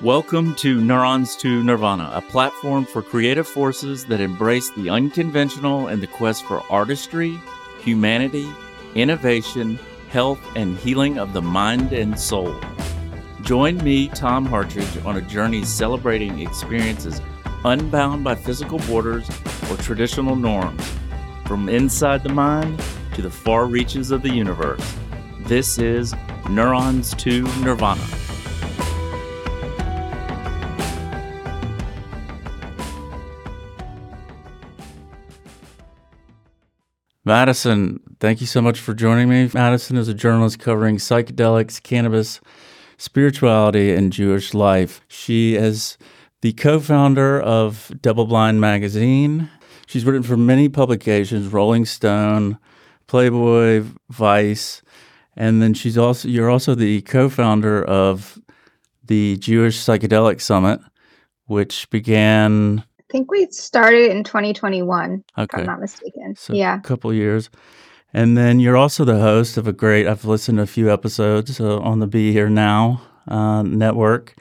Welcome to Neurons to Nirvana, a platform for creative forces that embrace the unconventional and the quest for artistry, humanity, innovation, health, and healing of the mind and soul. Join me, Tom Hartridge, on a journey celebrating experiences unbound by physical borders or traditional norms, from inside the mind to the far reaches of the universe. This is Neurons to Nirvana. Madison, thank you so much for joining me. Madison is a journalist covering psychedelics, cannabis, spirituality, and Jewish life. She is the co founder of Double Blind Magazine. She's written for many publications Rolling Stone, Playboy, Vice, and then she's also you're also the co-founder of the Jewish Psychedelic Summit, which began think we started in 2021, okay. if I'm not mistaken. So yeah. a couple years. And then you're also the host of a great, I've listened to a few episodes uh, on the Be Here Now uh, network,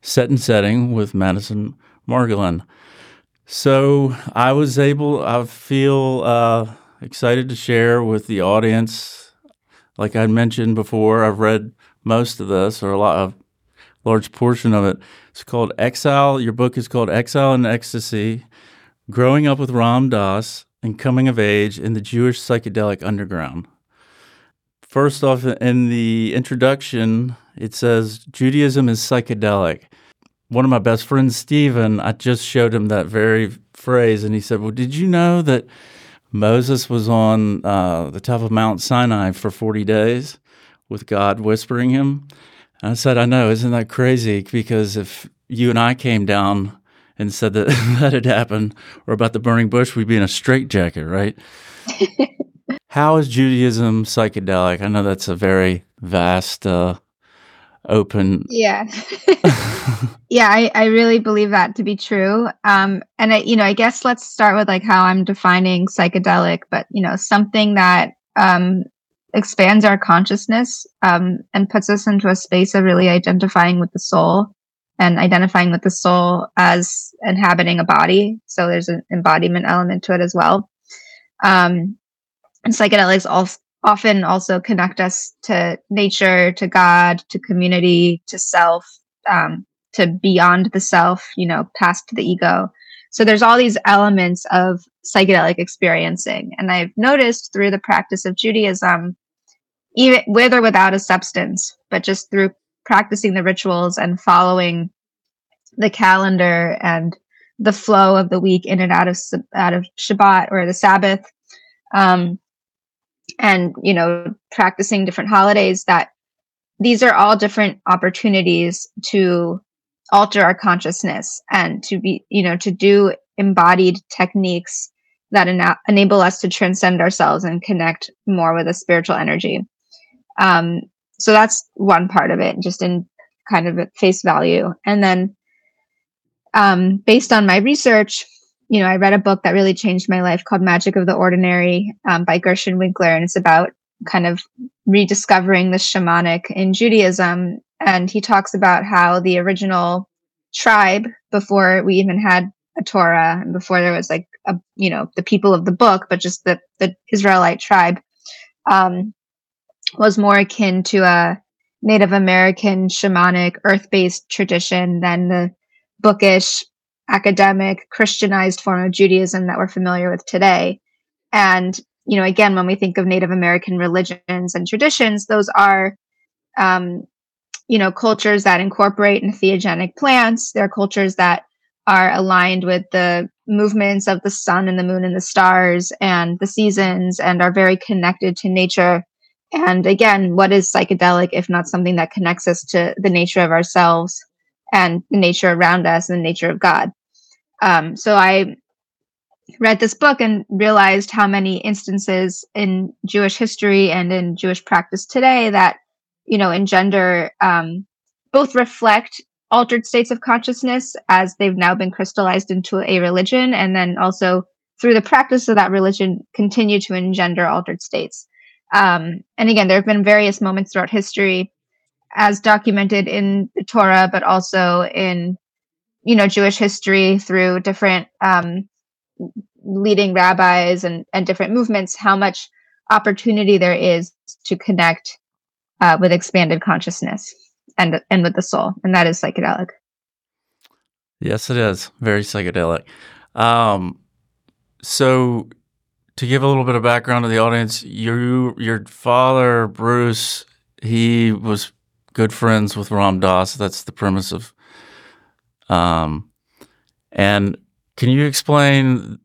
Set and Setting with Madison Margolin. So I was able, I feel uh, excited to share with the audience. Like I mentioned before, I've read most of this or a lot of large portion of it. It's called Exile. Your book is called Exile and Ecstasy Growing Up with Ram Dass and Coming of Age in the Jewish Psychedelic Underground. First off, in the introduction, it says Judaism is psychedelic. One of my best friends, Stephen, I just showed him that very phrase, and he said, Well, did you know that Moses was on uh, the top of Mount Sinai for 40 days with God whispering him? And I said, I know, isn't that crazy? Because if you and I came down and said that that had happened or about the burning bush, we'd be in a straitjacket, right? How is Judaism psychedelic? I know that's a very vast, uh, open. Yeah. yeah, I, I really believe that to be true. Um, and I, you know, I guess let's start with like how I'm defining psychedelic, but you know, something that um, expands our consciousness um, and puts us into a space of really identifying with the soul and identifying with the soul as inhabiting a body. So there's an embodiment element to it as well. Um, and psychedelics often also connect us to nature, to God, to community, to self, um, to beyond the self, you know, past the ego. So there's all these elements of psychedelic experiencing. And I've noticed through the practice of Judaism, even with or without a substance, but just through practicing the rituals and following the calendar and the flow of the week in and out of out of Shabbat or the Sabbath, um, and you know practicing different holidays. That these are all different opportunities to alter our consciousness and to be you know to do embodied techniques that ena- enable us to transcend ourselves and connect more with a spiritual energy. Um, so that's one part of it, just in kind of face value. And then, um, based on my research, you know, I read a book that really changed my life called Magic of the Ordinary um, by Gershon Winkler, and it's about kind of rediscovering the shamanic in Judaism. And he talks about how the original tribe, before we even had a Torah and before there was like a, you know, the people of the book, but just the, the Israelite tribe, um, was more akin to a Native American shamanic earth based tradition than the bookish, academic, Christianized form of Judaism that we're familiar with today. And, you know, again, when we think of Native American religions and traditions, those are, um, you know, cultures that incorporate entheogenic plants. They're cultures that are aligned with the movements of the sun and the moon and the stars and the seasons and are very connected to nature and again, what is psychedelic if not something that connects us to the nature of ourselves and the nature around us and the nature of God? Um, so I read this book and realized how many instances in Jewish history and in Jewish practice today that, you know, engender um, both reflect altered states of consciousness as they've now been crystallized into a religion, and then also through the practice of that religion continue to engender altered states. Um, and again, there have been various moments throughout history as documented in the Torah, but also in you know Jewish history through different um, leading rabbis and and different movements, how much opportunity there is to connect uh, with expanded consciousness and and with the soul, and that is psychedelic. Yes, it is very psychedelic. Um, so, to give a little bit of background to the audience, your your father Bruce, he was good friends with Ram Dass. That's the premise of. Um, and can you explain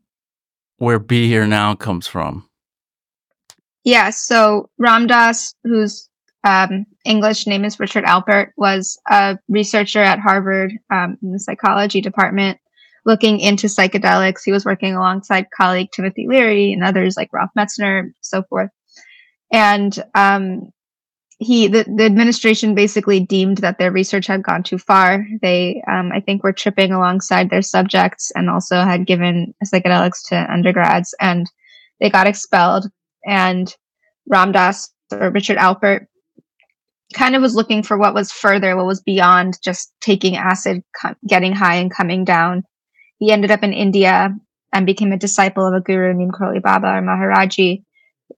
where "Be Here Now" comes from? Yeah, so Ram Dass, whose um, English name is Richard Alpert, was a researcher at Harvard um, in the psychology department looking into psychedelics. He was working alongside colleague Timothy Leary and others like Ralph Metzner, so forth. And um, he, the, the administration basically deemed that their research had gone too far. They, um, I think, were tripping alongside their subjects and also had given psychedelics to undergrads, and they got expelled. And Ram Dass or Richard Alpert kind of was looking for what was further, what was beyond just taking acid, getting high, and coming down. He ended up in India and became a disciple of a guru named Karoli Baba or Maharaji,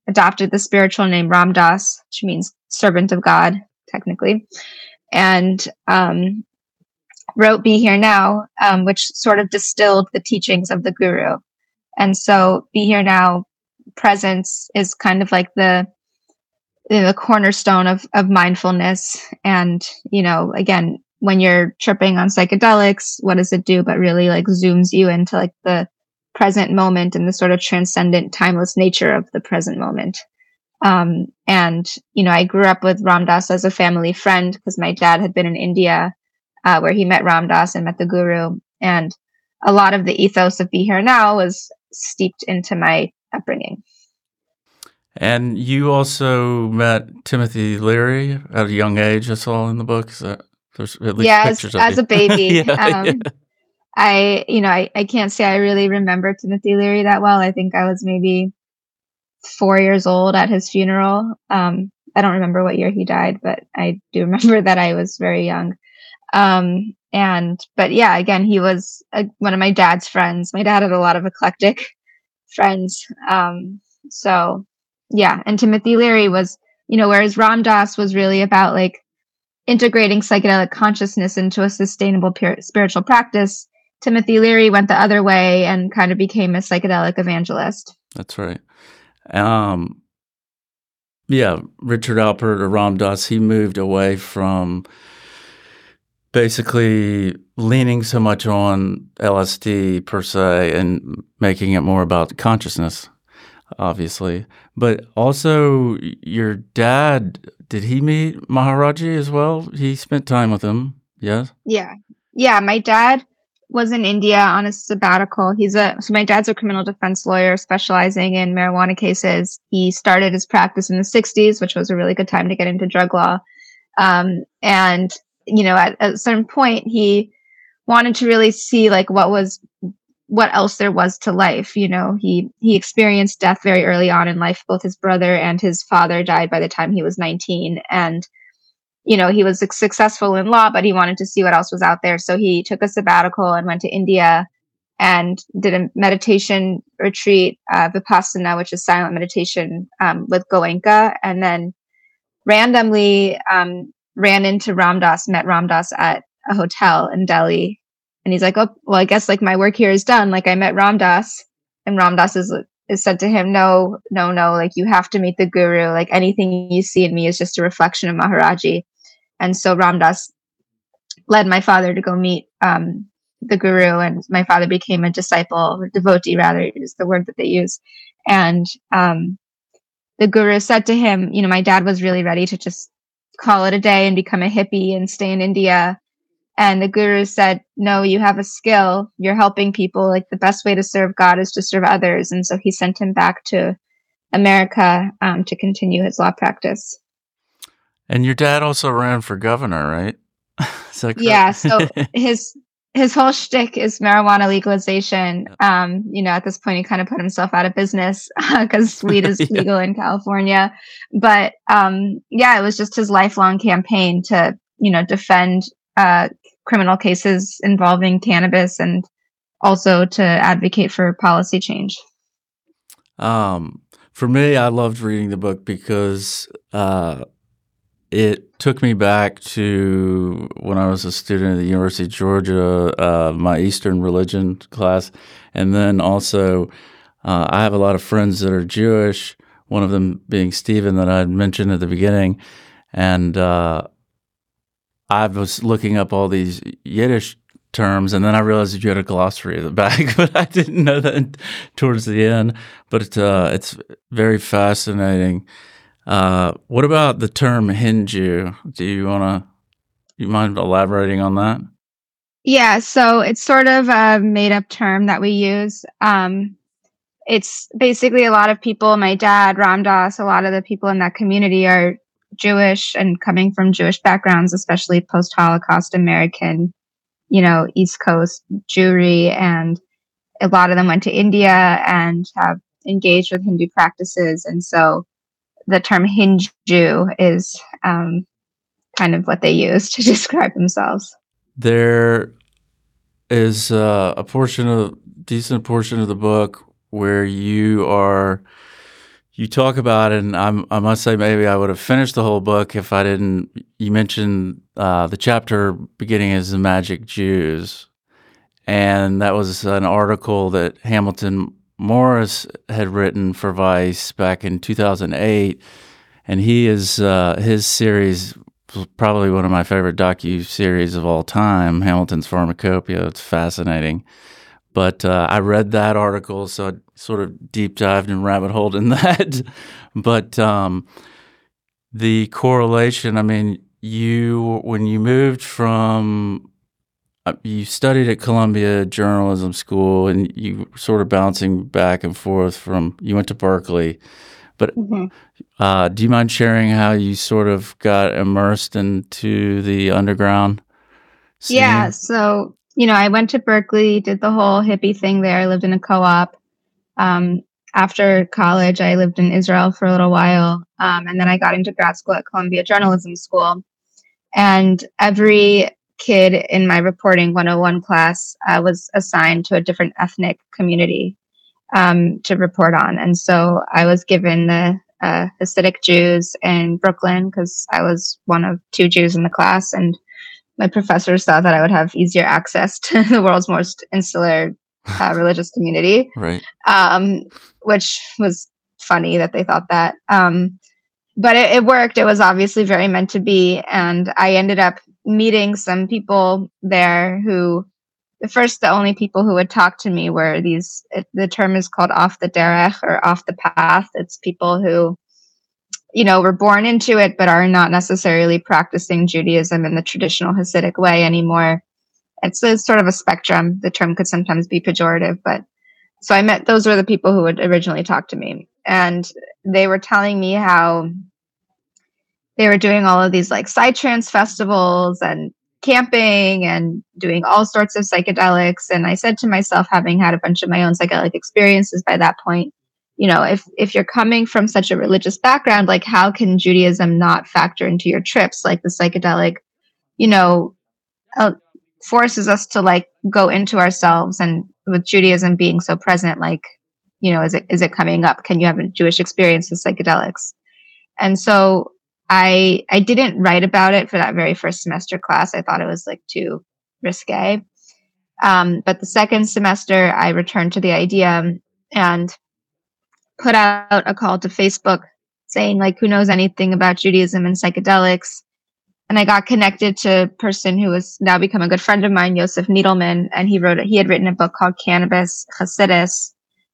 adopted the spiritual name Ram Dass, which means servant of God, technically, and um, wrote Be Here Now, um, which sort of distilled the teachings of the guru. And so Be Here Now presence is kind of like the the cornerstone of of mindfulness and you know again when you're tripping on psychedelics what does it do but really like zooms you into like the present moment and the sort of transcendent timeless nature of the present moment um, and you know i grew up with ram dass as a family friend because my dad had been in india uh, where he met ram dass and met the guru and a lot of the ethos of be here now was steeped into my upbringing and you also met Timothy Leary at a young age. I saw in the book. There's at least yeah, as, as a baby. yeah, um, yeah. I, you know, I, I can't say I really remember Timothy Leary that well. I think I was maybe four years old at his funeral. Um, I don't remember what year he died, but I do remember that I was very young. Um, and, but yeah, again, he was a, one of my dad's friends. My dad had a lot of eclectic friends. Um, so yeah, and Timothy Leary was, you know, whereas Ram Dass was really about like integrating psychedelic consciousness into a sustainable spiritual practice. Timothy Leary went the other way and kind of became a psychedelic evangelist. That's right. Um, yeah, Richard Alpert or Ram Dass, he moved away from basically leaning so much on LSD per se and making it more about consciousness obviously. But also, your dad, did he meet Maharaji as well? He spent time with him, yes? Yeah. Yeah. My dad was in India on a sabbatical. He's a, so my dad's a criminal defense lawyer specializing in marijuana cases. He started his practice in the 60s, which was a really good time to get into drug law. Um, and, you know, at, at a certain point, he wanted to really see like what was what else there was to life you know? He he experienced death very early on in life. Both his brother and his father died by the time he was 19 and you know he was successful in law but he wanted to see what else was out there. So he took a sabbatical and went to india and did a meditation retreat uh, vipassana which is silent meditation um, with goenka. And then randomly um, ran into Ram Dass met Ram Dass at a hotel in delhi and he's like, oh, well, I guess like my work here is done. Like I met Ram Dass and Ram Dass is, is said to him, no, no, no, like you have to meet the guru. Like anything you see in me is just a reflection of Maharaji. And so Ram Dass led my father to go meet um, the guru and my father became a disciple or devotee rather is the word that they use. And um, the guru said to him, you know, my dad was really ready to just call it a day and become a hippie and stay in India and the guru said, No, you have a skill. You're helping people. Like the best way to serve God is to serve others. And so he sent him back to America um, to continue his law practice. And your dad also ran for governor, right? yeah. So his his whole shtick is marijuana legalization. Um, you know, at this point, he kind of put himself out of business because weed is yeah. legal in California. But um, yeah, it was just his lifelong campaign to, you know, defend uh, criminal cases involving cannabis and also to advocate for policy change. Um, for me, I loved reading the book because uh, it took me back to when I was a student at the University of Georgia, uh, my Eastern religion class. And then also, uh, I have a lot of friends that are Jewish, one of them being Stephen, that I mentioned at the beginning. And uh, I was looking up all these Yiddish terms, and then I realized that you had a glossary at the back, but I didn't know that towards the end. But uh, it's very fascinating. Uh, what about the term HinJew? Do you want to? You mind elaborating on that? Yeah, so it's sort of a made-up term that we use. Um, it's basically a lot of people. My dad, Ram Dass, a lot of the people in that community are Jewish and coming from Jewish backgrounds, especially post-Holocaust American, you know, East Coast Jewry, and a lot of them went to India and have engaged with Hindu practices, and so the term HinJew is um, kind of what they use to describe themselves. There is uh, a portion of decent portion of the book where you are you talk about and I'm, i must say maybe I would have finished the whole book if I didn't. You mentioned uh, the chapter beginning as the Magic Jews, and that was an article that Hamilton Morris had written for Vice back in 2008, and he is uh, his series probably one of my favorite docu series of all time. Hamilton's Pharmacopoeia. It's fascinating. But uh, I read that article, so I sort of deep dived and rabbit holed in that. but um, the correlation, I mean, you when you moved from uh, you studied at Columbia Journalism School, and you sort of bouncing back and forth from. You went to Berkeley, but mm-hmm. uh, do you mind sharing how you sort of got immersed into the underground? Scene? Yeah, so you know, I went to Berkeley, did the whole hippie thing there. I lived in a co-op. Um, after college, I lived in Israel for a little while, um, and then I got into grad school at Columbia Journalism School. And every kid in my reporting 101 class uh, was assigned to a different ethnic community um, to report on. And so I was given the uh, Hasidic Jews in Brooklyn because I was one of two Jews in the class. And my professors thought that I would have easier access to the world's most insular uh, religious community. Right. Um, which was funny that they thought that. Um, but it, it worked. It was obviously very meant to be. And I ended up meeting some people there who the first the only people who would talk to me were these it, the term is called off the derech or off the path it's people who you know were born into it but are not necessarily practicing judaism in the traditional hasidic way anymore. It's a sort of a spectrum. The term could sometimes be pejorative but so i met those were the people who would originally talk to me. And they were telling me how they were doing all of these like psytrance festivals and camping and doing all sorts of psychedelics. And i said to myself having had a bunch of my own psychedelic experiences by that point you know if if you're coming from such a religious background like how can judaism not factor into your trips like the psychedelic you know uh, forces us to like go into ourselves and with judaism being so present like you know is it is it coming up can you have a jewish experience with psychedelics and so I I didn't write about it for that very first semester class. I thought it was like too risque. Um, but the second semester, I returned to the idea and put out a call to Facebook saying like, who knows anything about Judaism and psychedelics? And I got connected to a person who has now become a good friend of mine, Yosef Needelman, and he wrote he had written a book called Cannabis Hasidus,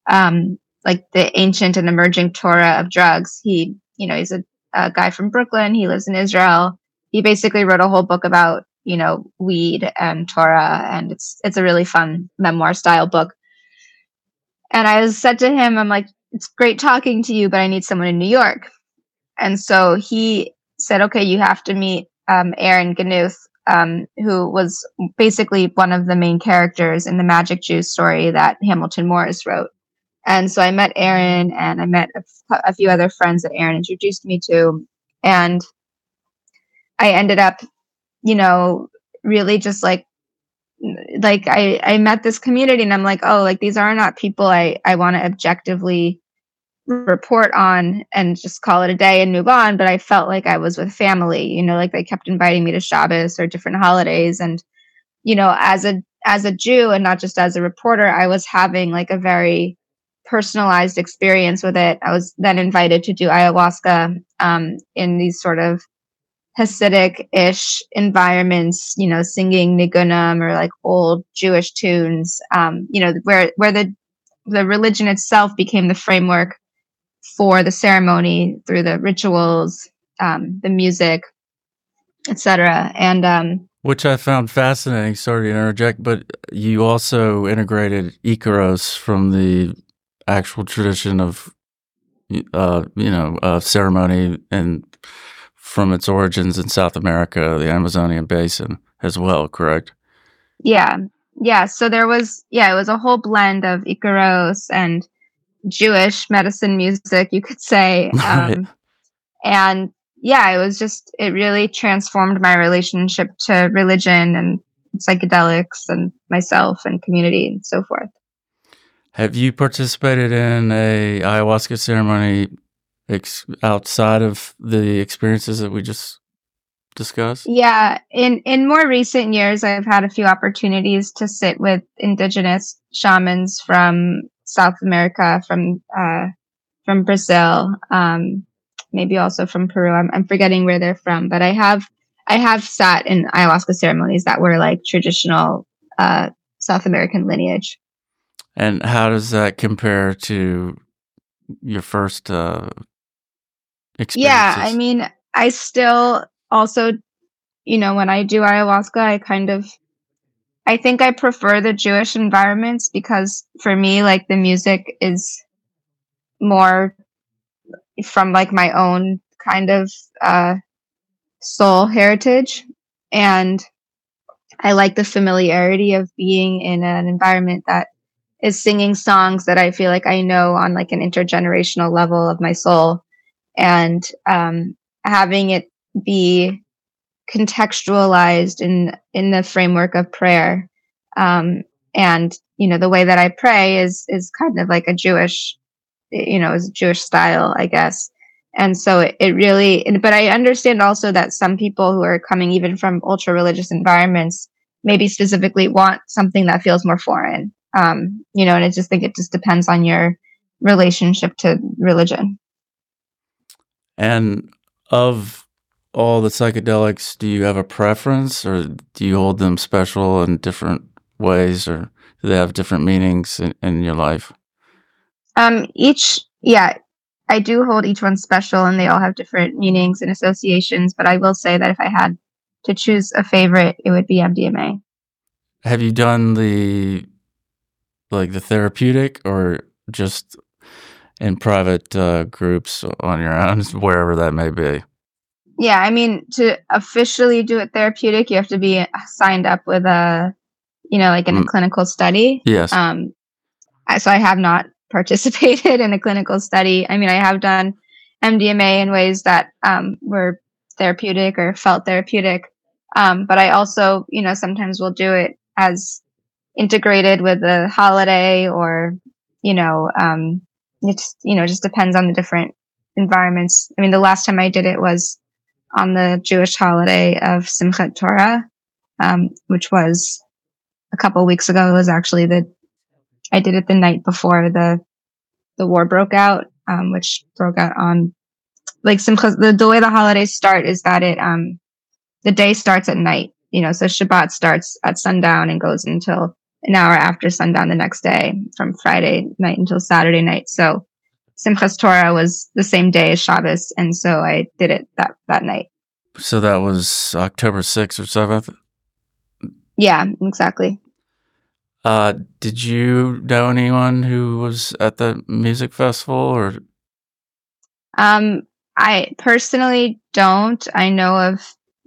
um, like the ancient and emerging Torah of drugs. He, you know, he's a a guy from Brooklyn. He lives in Israel. He basically wrote a whole book about you know weed and Torah, and it's it's a really fun memoir style book. And I said to him, I'm like, it's great talking to you, but I need someone in New York. And so he said, okay, you have to meet um, Aaron Ganuth um, who was basically one of the main characters in the Magic Jews story that Hamilton Morris wrote. And so I met Aaron and I met a few other friends that Aaron introduced me to. And I ended up, you know, really just like like I, I met this community and I'm like, oh, like these are not people I, I want to objectively report on and just call it a day and move on. But I felt like I was with family, you know, like they kept inviting me to Shabbos or different holidays. And, you know, as a as a Jew and not just as a reporter, I was having like a very personalized experience with it. I was then invited to do ayahuasca um, in these sort of Hasidic-ish environments, you know, singing nigunim or like old Jewish tunes, um, you know, where where the the religion itself became the framework for the ceremony through the rituals, um, the music, etc. And um, which I found fascinating. Sorry to interject, but you also integrated Icaros from the actual tradition of, uh, you know, uh, ceremony and from its origins in South America, the Amazonian basin as well, correct? Yeah. Yeah. So there was, yeah, it was a whole blend of Icaros and Jewish medicine music, you could say. Um, right. And yeah, it was just, it really transformed my relationship to religion and psychedelics and myself and community and so forth. Have you participated in a ayahuasca ceremony ex- outside of the experiences that we just discussed? Yeah, in in more recent years, I've had a few opportunities to sit with indigenous shamans from South America, from uh, from Brazil, um, maybe also from Peru. I'm, I'm forgetting where they're from, but I have I have sat in ayahuasca ceremonies that were like traditional uh, South American lineage. And how does that compare to your first uh, yeah, I mean, I still also, you know, when I do ayahuasca, I kind of, I think I prefer the Jewish environments because for me, like the music is more from like my own kind of uh, soul heritage. And I like the familiarity of being in an environment that is singing songs that I feel like I know on like an intergenerational level of my soul and um, having it be contextualized in in the framework of prayer. Um, and you know the way that i pray is is kind of like a jewish you know is jewish style i guess. And so it, it really but i understand also that some people who are coming even from ultra religious environments maybe specifically want something that feels more foreign. Um, you know and i just think it just depends on your relationship to religion and of all the psychedelics, do you have a preference or do you hold them special in different ways or do they have different meanings in, in your life? Um, each, yeah, I do hold each one special and they all have different meanings and associations. But I will say that if I had to choose a favorite, it would be MDMA. Have you done the like the therapeutic or just in private uh, groups on your own, wherever that may be. Yeah, I mean, to officially do it therapeutic, you have to be signed up with a, you know, like in a mm. clinical study. Yes. Um, so I have not participated in a clinical study. I mean, I have done MDMA in ways that um, were therapeutic or felt therapeutic. Um, but I also, you know, sometimes will do it as integrated with a holiday or, you know, um, it's you know just depends on the different environments. I mean, the last time I did it was on the Jewish holiday of Simchat Torah, um, which was a couple weeks ago. It was actually the I did it the night before the the war broke out, um, which broke out on like Simchat. The, the way the holidays start is that it um the day starts at night. You know, so Shabbat starts at sundown and goes until an hour after sundown the next day from Friday night until Saturday night. So Simchas Torah was the same day as Shabbos, and so I did it that that night. So that was October sixth or seventh. Yeah, exactly. Uh, did you know anyone who was at the music festival, or? Um, I personally don't. I know of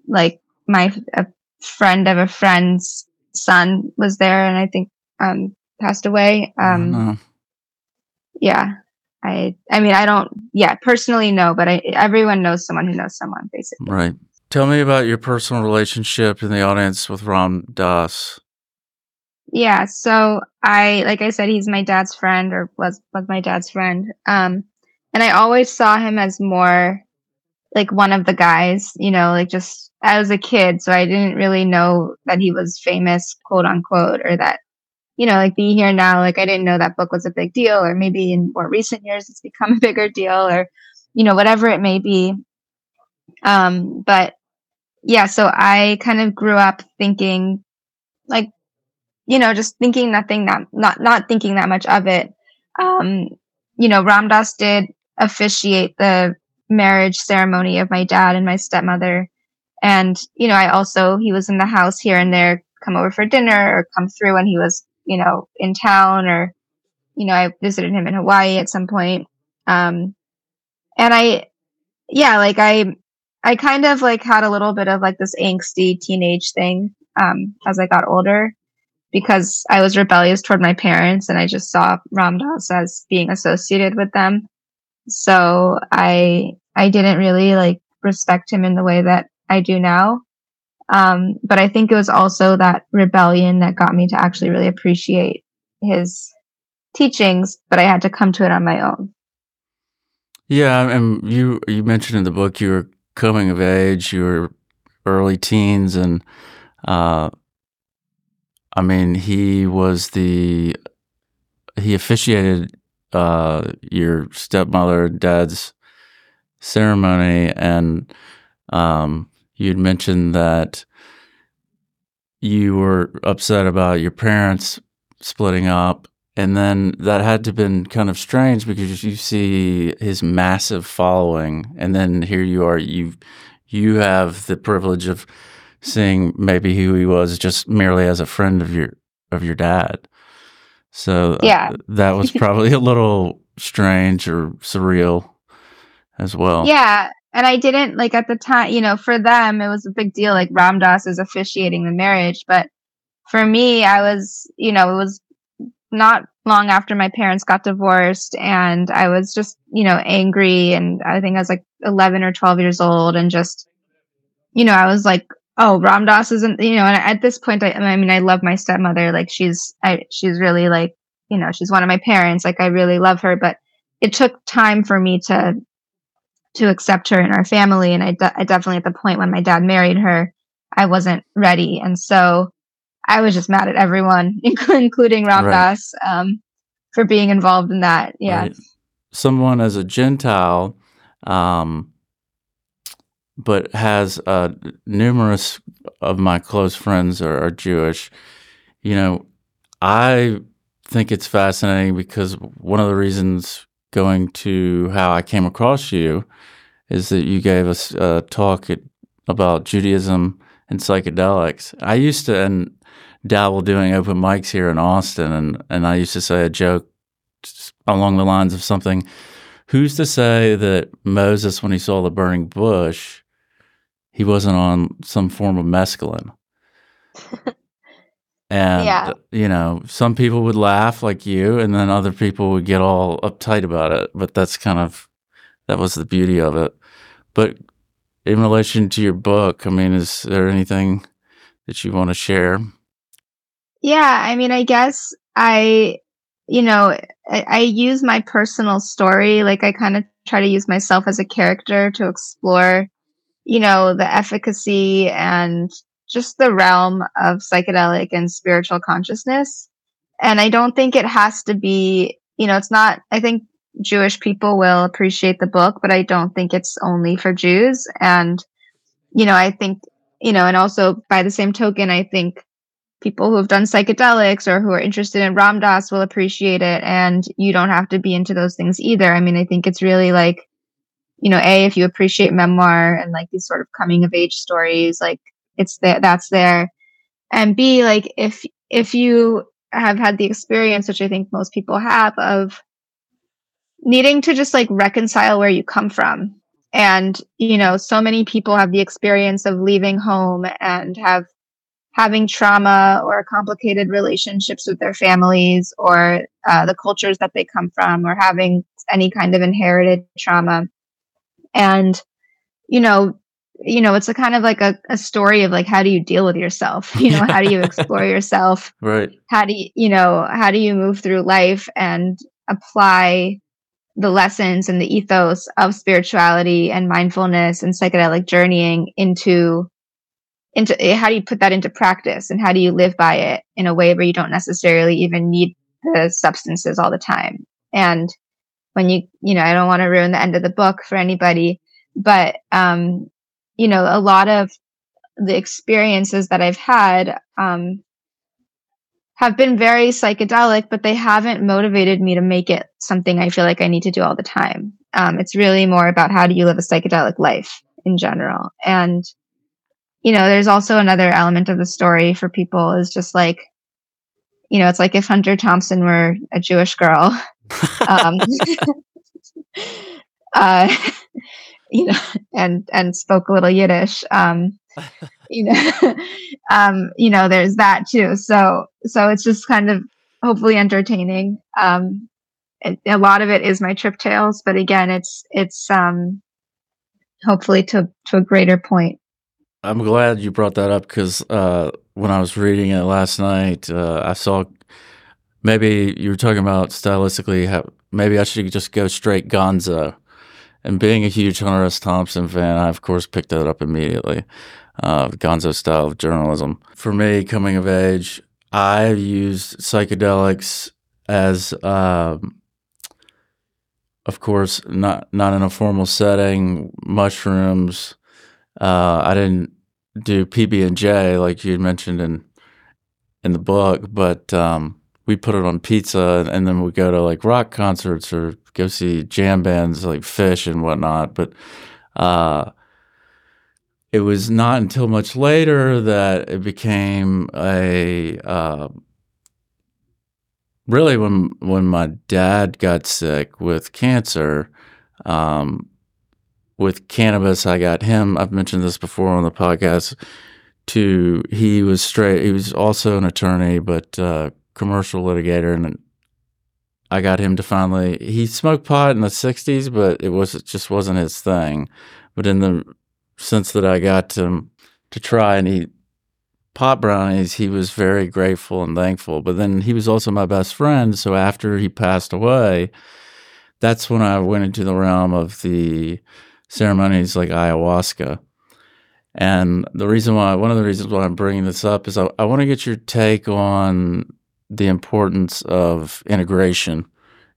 like my a friend of a friend's son was there, and I think um, passed away. Um, yeah, I I mean I don't yeah personally no, but I, everyone knows someone who knows someone basically. Right. Tell me about your personal relationship in the audience with Ram Dass. Yeah, so I like I said he's my dad's friend or was was my dad's friend. Um and I always saw him as more like one of the guys, you know, like just as a kid, so I didn't really know that he was famous, quote unquote, or that you know, like be here now, like I didn't know that book was a big deal, or maybe in more recent years it's become a bigger deal, or you know, whatever it may be. Um, but yeah, so I kind of grew up thinking like you know, just thinking nothing that not not thinking that much of it. Um, you know, Ram Dass did officiate the marriage ceremony of my dad and my stepmother. And, you know, I also he was in the house here and there, come over for dinner or come through when he was, you know, in town or, you know, I visited him in Hawaii at some point. Um and I yeah, like I I kind of like had a little bit of like this angsty teenage thing um as I got older because I was rebellious toward my parents and I just saw Ram Dass as being associated with them. So I I didn't really like respect him in the way that I do now. Um, but I think it was also that rebellion that got me to actually really appreciate his teachings, but I had to come to it on my own. Yeah, and you you mentioned in the book you were coming of age, you were early teens, and uh, I mean, he was the he officiated uh, your stepmother dad's ceremony, and um, you'd mentioned that you were upset about your parents splitting up, and then that had to have been kind of strange because you see his massive following, and then here you are, you you have the privilege of seeing maybe who he was just merely as a friend of your of your dad. So uh, yeah, uh, that was probably a little strange or surreal as well. Yeah, and I didn't like at the time, you know, for them it was a big deal like Ram Dass is officiating the marriage, but for me I was, you know, it was not long after my parents got divorced and I was just, you know, angry and I think I was like 11 or 12 years old and just you know, I was like oh ram dass isn't you know and at this point I, I mean i love my stepmother like she's i she's really like you know she's one of my parents like i really love her but it took time for me to to accept her in our family and I, de- I definitely at the point when my dad married her i wasn't ready and so i was just mad at everyone including ram right. um, for being involved in that yeah right. someone as a gentile um, but has uh, numerous of my close friends are, are Jewish. You know, I think it's fascinating because one of the reasons going to how I came across you is that you gave us a talk at, about Judaism and psychedelics. I used to and dabble doing open mics here in Austin, and and I used to say a joke along the lines of something. Who's to say that Moses, when he saw the burning bush, he wasn't on some form of mescaline. and yeah. you know, some people would laugh like you, and then other people would get all uptight about it. But that's kind of that was the beauty of it. But in relation to your book, I mean, is there anything that you want to share? Yeah, I mean, I guess I, you know, I, I use my personal story. Like, I kind of try to use myself as a character to explore you know, the efficacy and just the realm of psychedelic and spiritual consciousness. And I don't think it has to be, you know, it's not, I think Jewish people will appreciate the book, but I don't think it's only for Jews. And, you know, I think, you know, and also by the same token, I think people who have done psychedelics or who are interested in Ram Dass will appreciate it. And you don't have to be into those things either. I mean, I think it's really like, you know, A, if you appreciate memoir and like these sort of coming of age stories, like it's there, that's there. And B, like if, if you have had the experience, which I think most people have of needing to just like reconcile where you come from. And, you know, so many people have the experience of leaving home and have having trauma or complicated relationships with their families or uh, the cultures that they come from or having any kind of inherited trauma and you know you know it's a kind of like a, a story of like how do you deal with yourself? You know how do you explore yourself? Right. How do you you know how do you move through life and apply the lessons and the ethos of spirituality and mindfulness and psychedelic journeying into into eh, how do you put that into practice and how do you live by it in a way where you don't necessarily even need the substances all the time? And when you you know i don't want to ruin the end of the book for anybody but um you know a lot of the experiences that i've had um have been very psychedelic but they haven't motivated me to make it something i feel like i need to do all the time. Um, it's really more about how do you live a psychedelic life in general. And you know, there's also another element of the story for people is just like, you know, it's like if Hunter Thompson were a Jewish girl, um, uh, you know, and and spoke a little Yiddish, um, you know, um, you know, there's that too. So so it's just kind of hopefully entertaining. Um, it, a lot of it is my trip tales, but again, it's it's um, hopefully to to a greater point. I'm glad you brought that up because uh, when I was reading it last night, uh, I saw maybe you were talking about stylistically. How, maybe I should just go straight Gonzo. And being a huge Hunter S. Thompson fan, I of course picked that up immediately. Uh, Gonzo style of journalism. For me, coming of age, I used psychedelics as, um, of course, not not in a formal setting. Mushrooms uh, I didn't do PB and J like you mentioned in in the book, but um, we put it on pizza, and then we go to like rock concerts or go see jam bands like Phish and whatnot. But uh, it was not until much later that it became a uh, really when when my dad got sick with cancer. Um, with cannabis, I got him. I've mentioned this before on the podcast. To he was straight. He was also an attorney, but uh, commercial litigator, and I got him to finally. He smoked pot in the '60s, but it was it just wasn't his thing. But in the sense that I got to to try and eat pot brownies, he was very grateful and thankful. But then he was also my best friend. So after he passed away, that's when I went into the realm of the ceremonies like ayahuasca. And the reason why, one of the reasons why I'm bringing this up is I, I want to get your take on the importance of integration.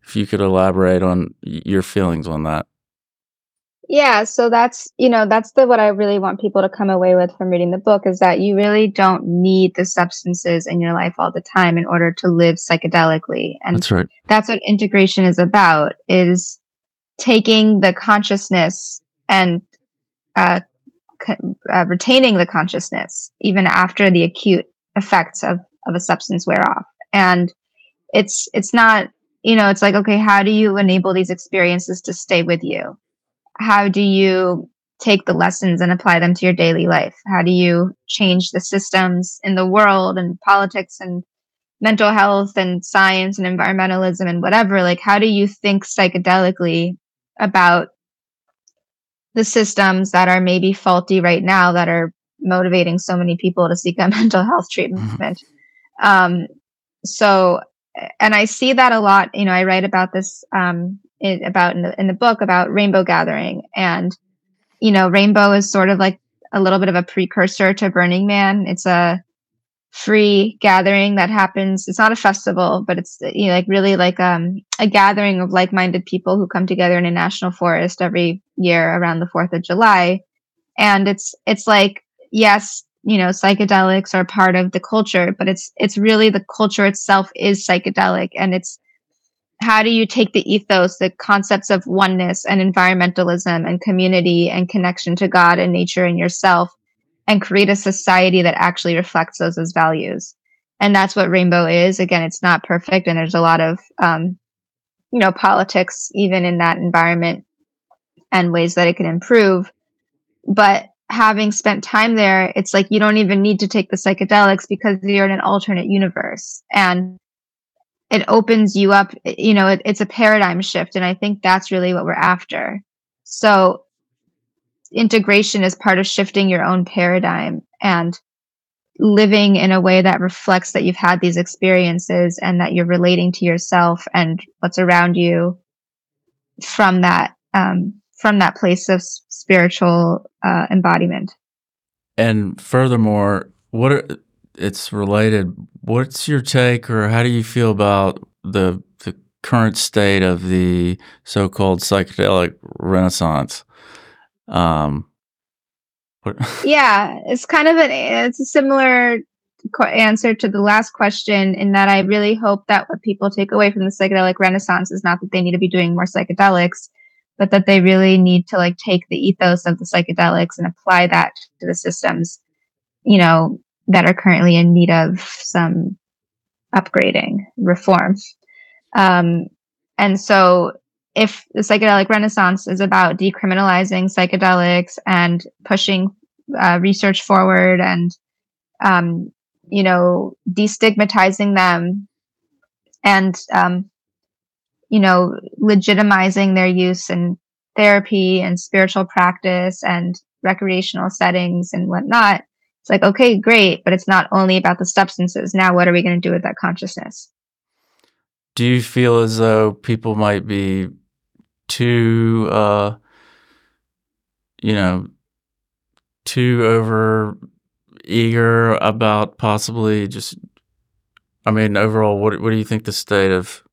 If you could elaborate on your feelings on that. Yeah, so that's, you know, that's the what I really want people to come away with from reading the book is that you really don't need the substances in your life all the time in order to live psychedelically. And that's right. That's what integration is about is taking the consciousness and uh, uh, retaining the consciousness even after the acute effects of, of a substance wear off. And it's it's not you know it's like okay how do you enable these experiences to stay with you how do you take the lessons and apply them to your daily life how do you change the systems in the world and politics and mental health and science and environmentalism and whatever like how do you think psychedelically about the systems that are maybe faulty right now that are motivating so many people to seek a mental health treatment. Mm-hmm. Um, so, and I see that a lot. You know, I write about this um, in, about in the, in the book about Rainbow Gathering, and you know, Rainbow is sort of like a little bit of a precursor to Burning Man. It's a free gathering that happens. It's not a festival, but it's you know like really like um, a gathering of like-minded people who come together in a national forest every year around the 4th of July. And it's it's like yes, you know, psychedelics are part of the culture, but it's it's really the culture itself is psychedelic and it's how do you take the ethos, the concepts of oneness and environmentalism and community and connection to God and nature and yourself and create a society that actually reflects those as values. And that's what rainbow is. Again, it's not perfect, and there's a lot of um, you know politics even in that environment and ways that it can improve. But having spent time there, it's like you don't even need to take the psychedelics because you're in an alternate universe. And it opens you up, you know, it, it's a paradigm shift. And I think that's really what we're after. So integration is part of shifting your own paradigm and living in a way that reflects that you've had these experiences and that you're relating to yourself and what's around you from that um, from that place of spiritual uh, embodiment. And furthermore, what are, it's related. What's your take, or how do you feel about the the current state of the so-called psychedelic renaissance? Um, yeah, it's kind of an it's a similar answer to the last question in that I really hope that what people take away from the psychedelic renaissance is not that they need to be doing more psychedelics, but that they really need to like take the ethos of the psychedelics and apply that to the systems, you know, that are currently in need of some upgrading, reform. Um, and so if the psychedelic renaissance is about decriminalizing psychedelics and pushing uh, research forward and um, you know destigmatizing them and um, you know legitimizing their use in therapy and spiritual practice and recreational settings and whatnot it's like okay great but it's not only about the substances. Now what are we going to do with that consciousness? Do you feel as though people might be too uh you know too over eager about possibly just i mean overall what what do you think the state of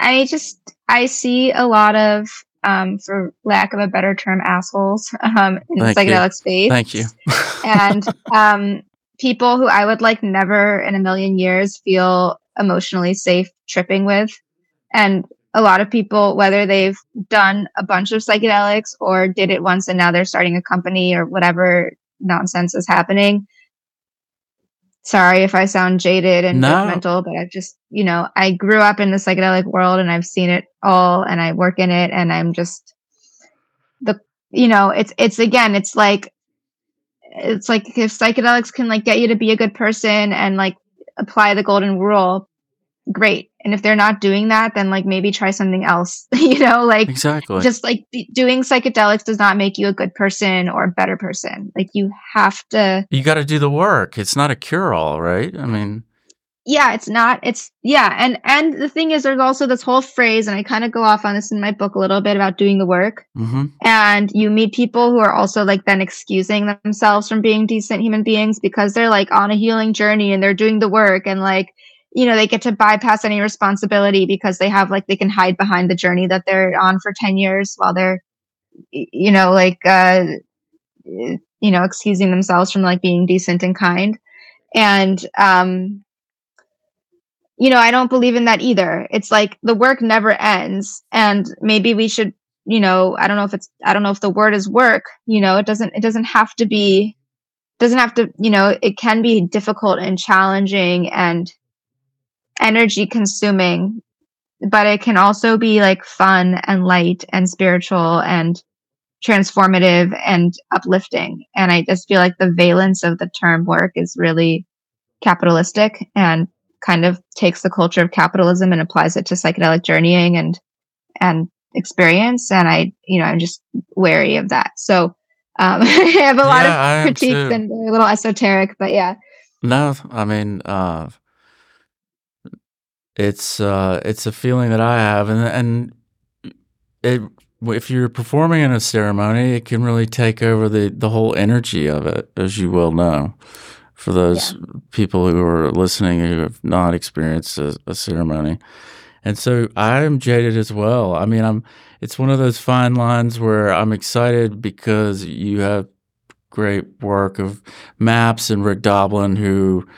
i just i see a lot of um for lack of a better term assholes um in Thank the psychedelic you. space Thank you. and um people who i would like never in a million years feel emotionally safe tripping with and a lot of people, whether they've done a bunch of psychedelics or did it once and now they're starting a company or whatever nonsense is happening. Sorry if I sound jaded and no. judgmental, but I've just, you know, I grew up in the psychedelic world and I've seen it all and I work in it and I'm just the, you know, it's, it's again, it's like, it's like if psychedelics can like get you to be a good person and like apply the golden rule, great. And if they're not doing that then like maybe try something else you know like exactly. just like doing psychedelics does not make you a good person or a better person. Like you have to you got to do the work. It's not a cure all right? I mean yeah it's not it's yeah and and the thing is there's also this whole phrase and i kind of go off on this in my book a little bit about doing the work. Mm-hmm. and you meet people who are also like then excusing themselves from being decent human beings because they're like on a healing journey and they're doing the work and like you know they get to bypass any responsibility because they have like they can hide behind the journey that they're on for 10 years while they're you know like uh you know excusing themselves from like being decent and kind. And um you know i don't believe in that either. It's like the work never ends and maybe we should you know i don't know if it's i don't know if the word is work you know it doesn't it doesn't have to be doesn't have to you know it can be difficult and challenging and energy consuming, but it can also be like fun and light and spiritual and transformative and uplifting. And I just feel like the valence of the term work is really capitalistic and kind of takes the culture of capitalism and applies it to psychedelic journeying and and experience. And I, you know, I'm just wary of that. So um, I have a lot yeah, of critiques and a little esoteric, but yeah. No, I mean, uh, it's uh, it's a feeling that I have, and and it if you're performing in a ceremony, it can really take over the the whole energy of it, as you well know. For those yeah. people who are listening who have not experienced a, a ceremony, and so I am jaded as well. I mean, I'm. It's one of those fine lines where I'm excited because you have great work of Maps and Rick Doblin, who,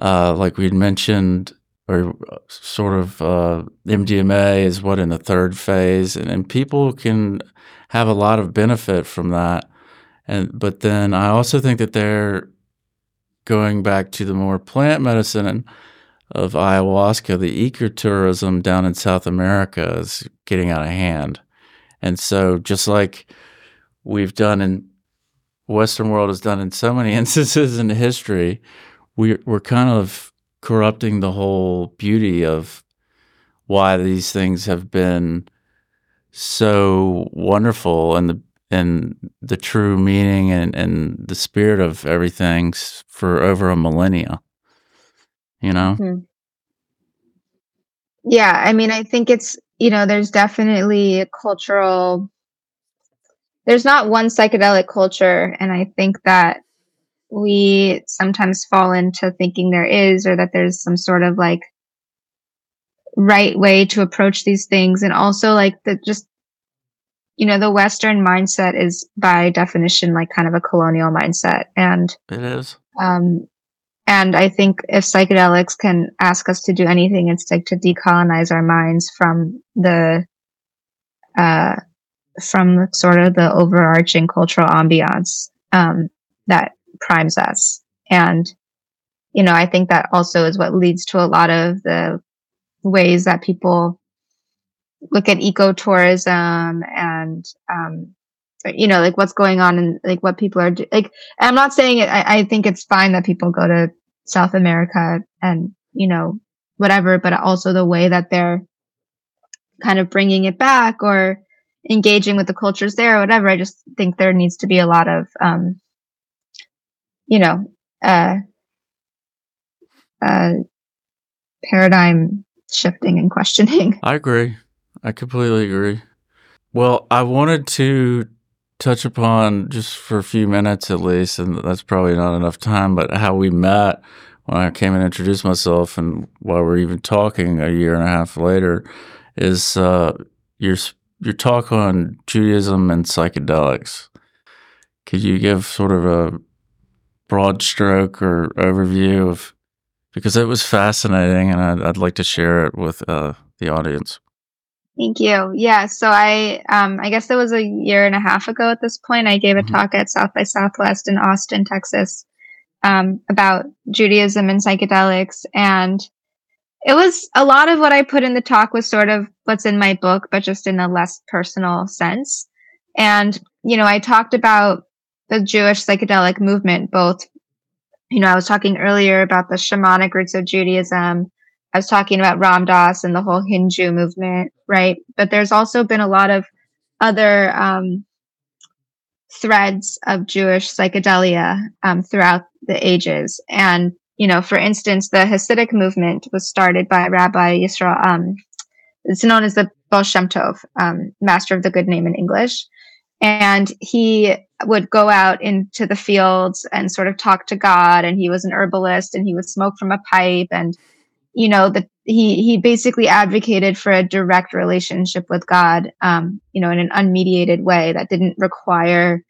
uh, like we'd mentioned, or sort of uh, MDMA is what in the third phase, and, and people can have a lot of benefit from that. And but then I also think that they're going back to the more plant medicine of ayahuasca, the ecotourism down in South America is getting out of hand. And so just like we've done in Western world has done in so many instances in history, we're, we're kind of corrupting the whole beauty of why these things have been so wonderful and the and the true meaning and, and the spirit of everything for over a millennia. You know? Mm-hmm. Yeah, I mean, I think it's, you know, there's definitely a cultural, there's not one psychedelic culture. And I think that we sometimes fall into thinking there is, or that there's some sort of like right way to approach these things. And also, like, the just, you know, the Western mindset is by definition like kind of a colonial mindset. And it is. Um, and I think if psychedelics can ask us to do anything, it's like to decolonize our minds from the, uh, from sort of the overarching cultural ambiance um, that primes us. And, you know, I think that also is what leads to a lot of the ways that people look at ecotourism and, um, you know, like what's going on and like what people are do- like. I'm not saying it. I, I think it's fine that people go to South America and, you know, whatever, but also the way that they're kind of bringing it back or engaging with the cultures there or whatever. I just think there needs to be a lot of, um, you know, uh, uh, paradigm shifting and questioning. I agree. I completely agree. Well, I wanted to touch upon just for a few minutes at least, and that's probably not enough time, but how we met when I came and introduced myself, and while we're even talking a year and a half later, is uh, your your talk on Judaism and psychedelics. Could you give sort of a broad stroke or overview of because it was fascinating, and I'd, I'd like to share it with uh, the audience. Thank you. Yeah. So I, um, I guess it was a year and a half ago at this point. I gave a mm-hmm. talk at South by Southwest in Austin, Texas, um, about Judaism and psychedelics. And it was a lot of what I put in the talk was sort of what's in my book, but just in a less personal sense. And, you know, I talked about the Jewish psychedelic movement, both, you know, I was talking earlier about the shamanic roots of Judaism I was talking about Ram Dass and the whole HinJew movement, right? But there's also been a lot of other um, threads of Jewish psychedelia um, throughout the ages. And, you know, for instance, the Hasidic movement was started by Rabbi Yisrael. Um, it's known as the Baal Shem Tov, um, Master of the Good Name in English. And he would go out into the fields and sort of talk to God. And he was an herbalist and he would smoke from a pipe and you know that he he basically advocated for a direct relationship with God, um, you know, in an unmediated way that didn't require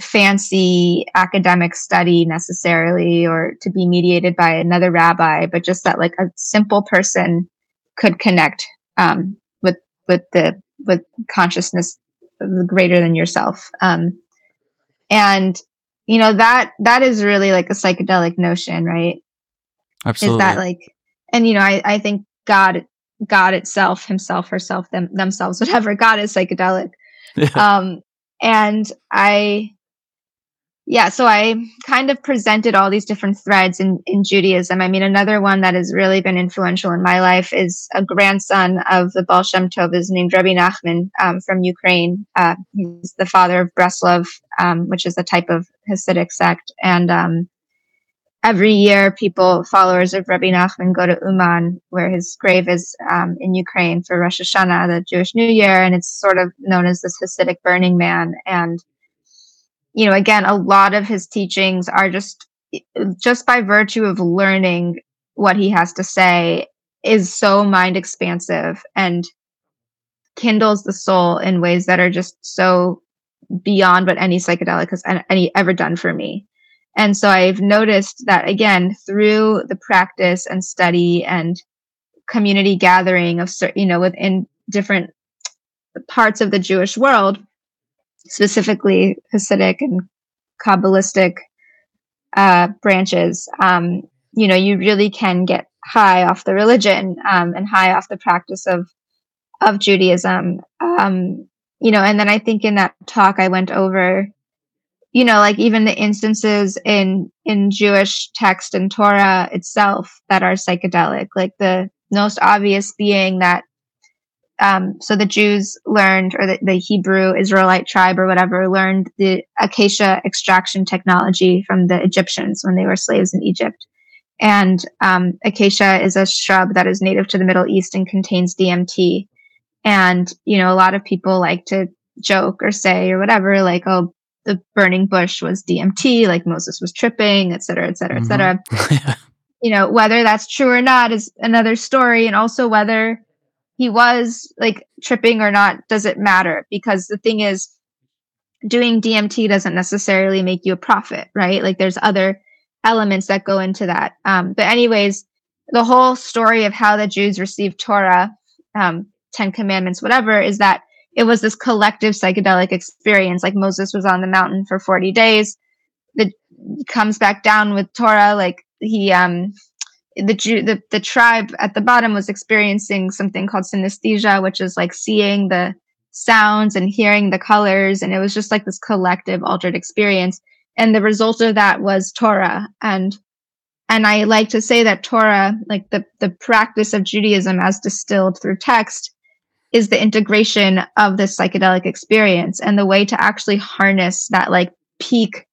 fancy academic study necessarily or to be mediated by another rabbi, but just that like a simple person could connect um, with with the with consciousness greater than yourself. Um, and you know that that is really like a psychedelic notion, right? Absolutely. Is that like, and you know, I, I think God, God itself, himself, herself, them, themselves, whatever, God is psychedelic. Yeah. Um, and I, yeah, so I kind of presented all these different threads in, in Judaism. I mean, another one that has really been influential in my life is a grandson of the Baal Shem Tov is named Rabbi Nachman um, from Ukraine. Uh, he's the father of Breslov, um, which is a type of Hasidic sect. And um, every year people followers of Rabbi Nachman go to Uman where his grave is um, in Ukraine for Rosh Hashanah, the Jewish New Year, and it's sort of known as this Hasidic Burning Man. And you know, again, a lot of his teachings are just just by virtue of learning what he has to say is so mind expansive and kindles the soul in ways that are just so beyond what any psychedelic has any ever done for me. And so I've noticed that again, through the practice and study and community gathering of, you know, within different parts of the Jewish world, specifically Hasidic and Kabbalistic uh, branches, um, you know, you really can get high off the religion um, and high off the practice of of Judaism. Um, you know, and then I think in that talk I went over you know, like even the instances in in Jewish text and Torah itself that are psychedelic, like the most obvious being that um, so the Jews learned, or the, the, Hebrew Israelite tribe or whatever, learned the acacia extraction technology from the Egyptians when they were slaves in Egypt. And um, acacia is a shrub that is native to the Middle East and contains DMT. And, you know, a lot of people like to joke or say or whatever, like, oh, the burning bush was DMT, like Moses was tripping, et cetera, et cetera, et cetera. Mm-hmm. you know, whether that's true or not is another story. And also whether he was like tripping or not doesn't matter because the thing is doing DMT doesn't necessarily make you a prophet, right? Like there's other elements that go into that. Um, but anyways, the whole story of how the Jews received Torah, um, Ten Commandments, whatever, is that it was this collective psychedelic experience. Like Moses was on the mountain for 40 days. That comes back down with Torah, like he um the the, the tribe at the bottom was experiencing something called synesthesia, which is like seeing the sounds and hearing the colors. And it was just like this collective altered experience. And the result of that was Torah. And and I like to say that Torah, like the, the practice of Judaism as distilled through text, is the integration of this psychedelic experience and the way to actually harness that like peak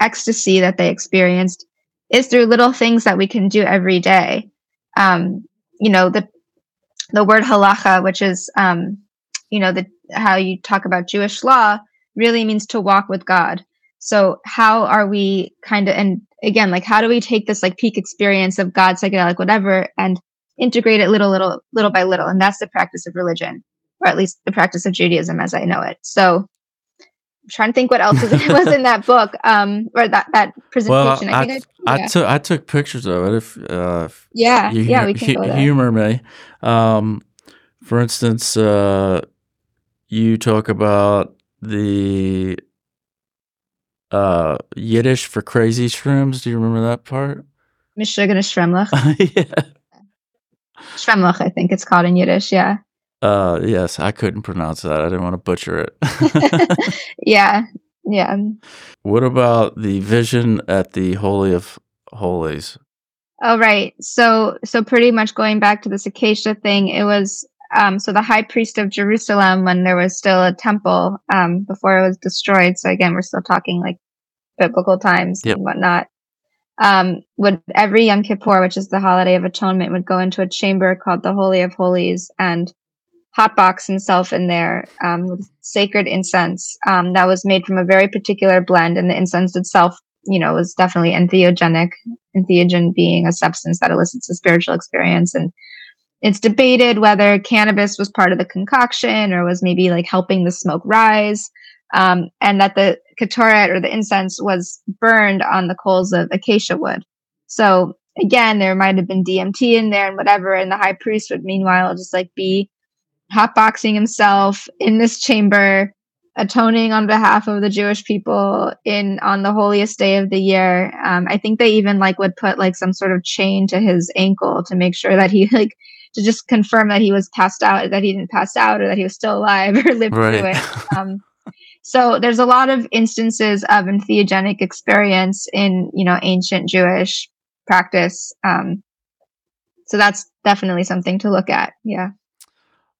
ecstasy that they experienced is through little things that we can do every day. Um, you know, the the word halacha, which is um, you know, the how you talk about Jewish law, really means to walk with God. So how are we kind of and again, like how do we take this like peak experience of God, psychedelic, whatever, and integrate it little, little, little by little? And that's the practice of religion, or at least the practice of Judaism as I know it. So I'm trying to think what else was, was in that book um, or that that presentation. Well, I, I, I, I yeah. took I took pictures of it. If, uh, if yeah, you, yeah, we can humor me. Um, for instance, uh, you talk about the uh, Yiddish for crazy shrooms. Do you remember that part? Mishugana Shremlach. yeah. Shremlach, I think it's called in Yiddish. Yeah. Uh, yes, I couldn't pronounce that. I didn't want to butcher it. yeah, yeah. What about the vision at the Holy of Holies? Oh, right. So, so pretty much going back to this acacia thing, it was um, so the high priest of Jerusalem when there was still a temple um, before it was destroyed. So again, we're still talking like biblical times yep. and whatnot. Um, would every Yom Kippur, which is the holiday of atonement, would go into a chamber called the Holy of Holies and hotbox himself in there um, with sacred incense um, that was made from a very particular blend, and the incense itself, you know, was definitely entheogenic. Entheogen being a substance that elicits a spiritual experience, and it's debated whether cannabis was part of the concoction or was maybe like helping the smoke rise, um, and that the ketoret or the incense was burned on the coals of acacia wood. So again, there might have been DMT in there and whatever, and the high priest would meanwhile just like be hotboxing himself in this chamber, atoning on behalf of the Jewish people in on the holiest day of the year. Um, I think they even like would put like some sort of chain to his ankle to make sure that he like to just confirm that he was passed out, that he didn't pass out, or that he was still alive or lived right. through it. Um, so there's a lot of instances of entheogenic experience in you know ancient Jewish practice. Um, so that's definitely something to look at. Yeah.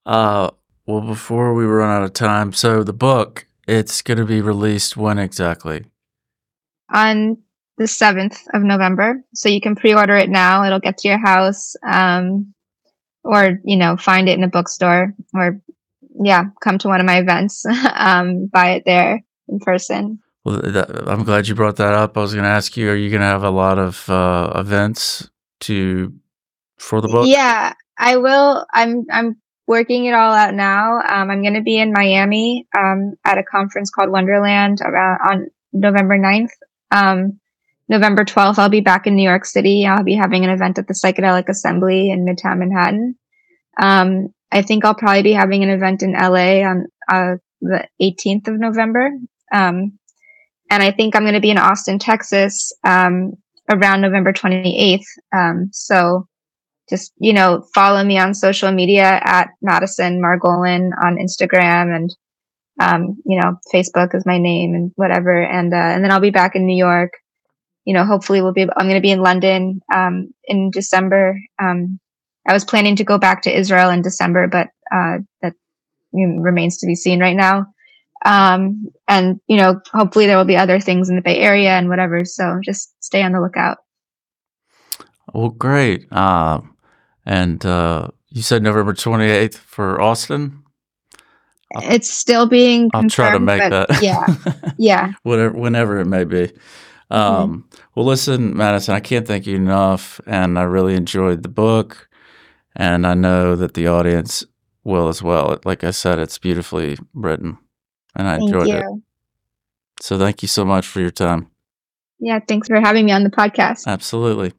Uh, well, before we run out of time, so the book it's going to be released when exactly? On the seventh of November, so you can pre-order it now. It'll get to your house, um, or you know, find it in a bookstore, or yeah, come to one of my events, um, buy it there in person. Well, that, I'm glad you brought that up. I was going to ask you: Are you going to have a lot of uh, events to for the book? Yeah, I will. I'm I'm working it all out now. Um, I'm going to be in Miami um, at a conference called Wonderland around, on November 9th. Um, November 12th, I'll be back in New York City. I'll be having an event at the Psychedelic Assembly in Midtown Manhattan. Um, I think I'll probably be having an event in LA on uh, the 18th of November. Um, and I think I'm going to be in Austin, Texas um, around November 28th. so just you know follow me on social media at Madison Margolin on Instagram and Um, you know, Facebook is my name and whatever. And, uh, and then I'll be back in New York. You know, hopefully we'll be, I'm going to be in London, um, in December. Um, I was planning to go back to Israel in December, but, uh, that remains to be seen right now. Um, and you know, hopefully there will be other things in the Bay Area and whatever. So just stay on the lookout. Well, great. Uh, and uh, you said November 28th for Austin? It's still being I'll try to make that. Yeah. Yeah. whenever, whenever it may be. Um, mm-hmm. Well, listen, Madison, I can't thank you enough. And I really enjoyed the book. And I know that the audience will as well. Like I said, it's beautifully written and I thank enjoyed you. it. So thank you so much for your time. Yeah. Thanks for having me on the podcast. Absolutely.